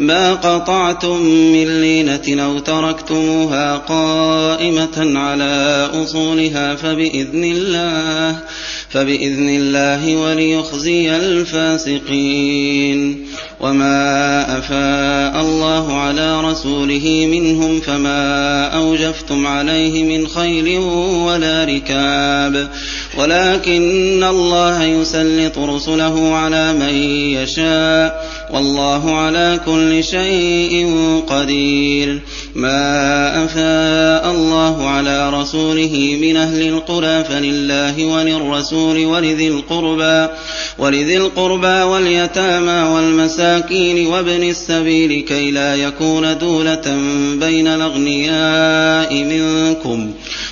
ما قطعتم من لينة أو تركتموها قائمة على أصولها فبإذن الله فبإذن الله وليخزي الفاسقين. وما أفاء الله على رسوله منهم فما أوجفتم عليه من خيل ولا ركاب. ولكن الله يسلط رسله على من يشاء. والله على كل شيء قدير. ما أفاء الله على رسوله من أهل القرى فلله وللرسول ولذي القربى ولذي القربى واليتامى والمساكين وابن السبيل كي لا يكون دولة بين الأغنياء منكم.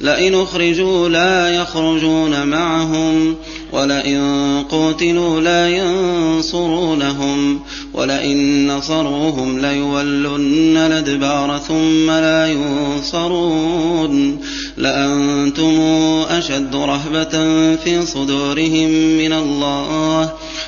لئن أخرجوا لا يخرجون معهم ولئن قوتلوا لا ينصرونهم ولئن نصروهم ليولن الأدبار ثم لا ينصرون. لأنتم أشد رهبة في صدورهم من الله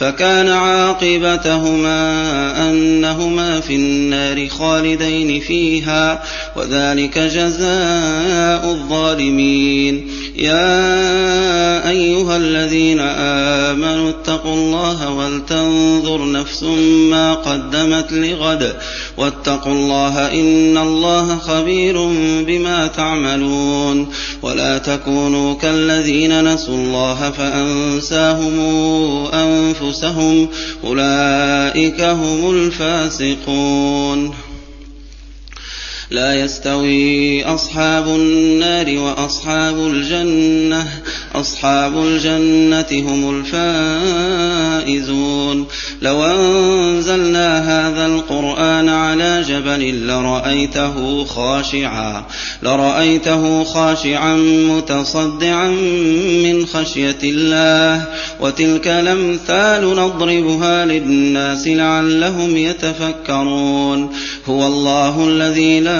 فكان عاقبتهما أنهما في النار خالدين فيها وذلك جزاء الظالمين. يا أيها الذين آمنوا اتقوا الله ولتنظر نفس ما قدمت لغد. واتقوا الله إن الله خبير بما تعملون. ولا تكونوا كالذين نسوا الله فأنساهم أنفسهم أولئك هم الفاسقون لا يستوي أصحاب النار وأصحاب الجنة. أصحاب الجنة هم الفائزون. لو أنزلنا هذا القرآن على جبل لرأيته خاشعا لرأيته خاشعا متصدعا من خشية الله. وتلك الأمثال نضربها للناس لعلهم يتفكرون. هو الله الذي لا